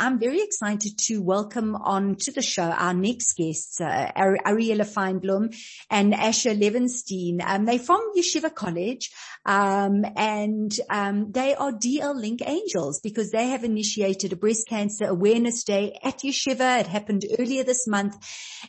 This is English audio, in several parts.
I'm very excited to welcome on to the show our next guests, uh, Ariella Feinblum and Asher Levenstein. Um, they're from Yeshiva College, um, and um, they are DL Link Angels because they have initiated a breast cancer awareness day at Yeshiva. It happened earlier this month,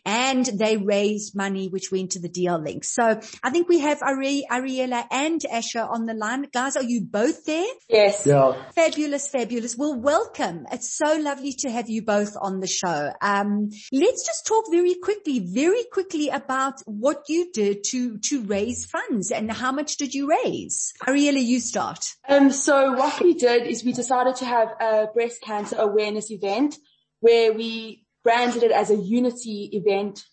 and they raised money which went to the DL Link. So I think we have Ari- Ariella and Asher on the line. Guys, are you both there? Yes. Yeah. Fabulous, fabulous. Well, welcome. It's so lovely to have you both on the show. Um, let's just talk very quickly, very quickly about what you did to, to raise funds and how much did you raise? Ariella, you start. Um, so what we did is we decided to have a breast cancer awareness event where we branded it as a unity event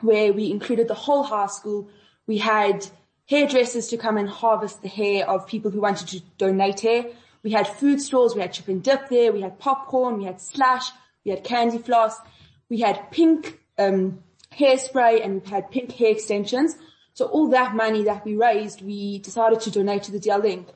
where we included the whole high school. We had hairdressers to come and harvest the hair of people who wanted to donate hair. We had food stores, we had chip and dip there, we had popcorn, we had slash, we had candy floss, we had pink um, hairspray and we had pink hair extensions. So all that money that we raised, we decided to donate to the DL Link.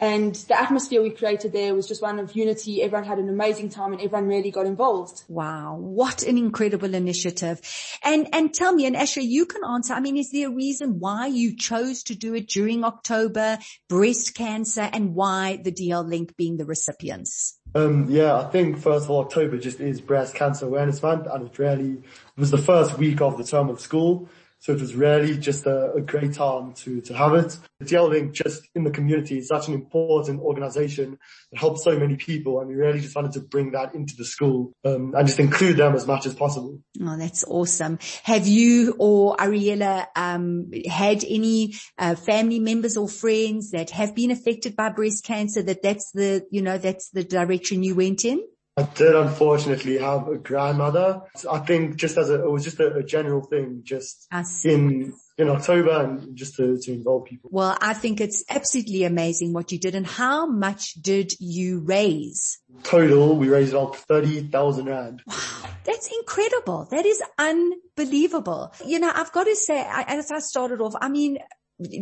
And the atmosphere we created there was just one of unity. Everyone had an amazing time and everyone really got involved. Wow. What an incredible initiative. And, and tell me, and Asher, you can answer. I mean, is there a reason why you chose to do it during October, breast cancer, and why the DL Link being the recipients? Um, yeah, I think first of all, October just is breast cancer awareness month and it really was the first week of the term of school. So it was really just a, a great time to, to have it. The DL Link just in the community is such an important organization that helps so many people and we really just wanted to bring that into the school um, and just include them as much as possible. Oh, that's awesome. Have you or Ariella um, had any uh, family members or friends that have been affected by breast cancer that that's the, you know, that's the direction you went in? I did unfortunately have a grandmother. I think just as a, it was just a, a general thing, just in, in October and just to, to involve people. Well, I think it's absolutely amazing what you did and how much did you raise? Total, we raised about 30,000 rand. Wow. That's incredible. That is unbelievable. You know, I've got to say, I, as I started off, I mean,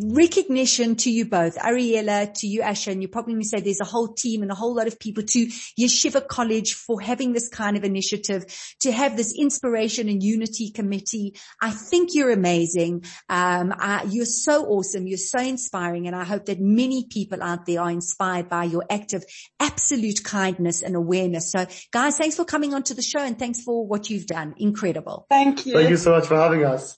recognition to you both, Ariella, to you, Asher, and you probably going to say there's a whole team and a whole lot of people to Yeshiva College for having this kind of initiative, to have this inspiration and unity committee. I think you're amazing. Um, I, you're so awesome. You're so inspiring. And I hope that many people out there are inspired by your act of absolute kindness and awareness. So guys, thanks for coming onto the show and thanks for what you've done. Incredible. Thank you. Thank you so much for having us.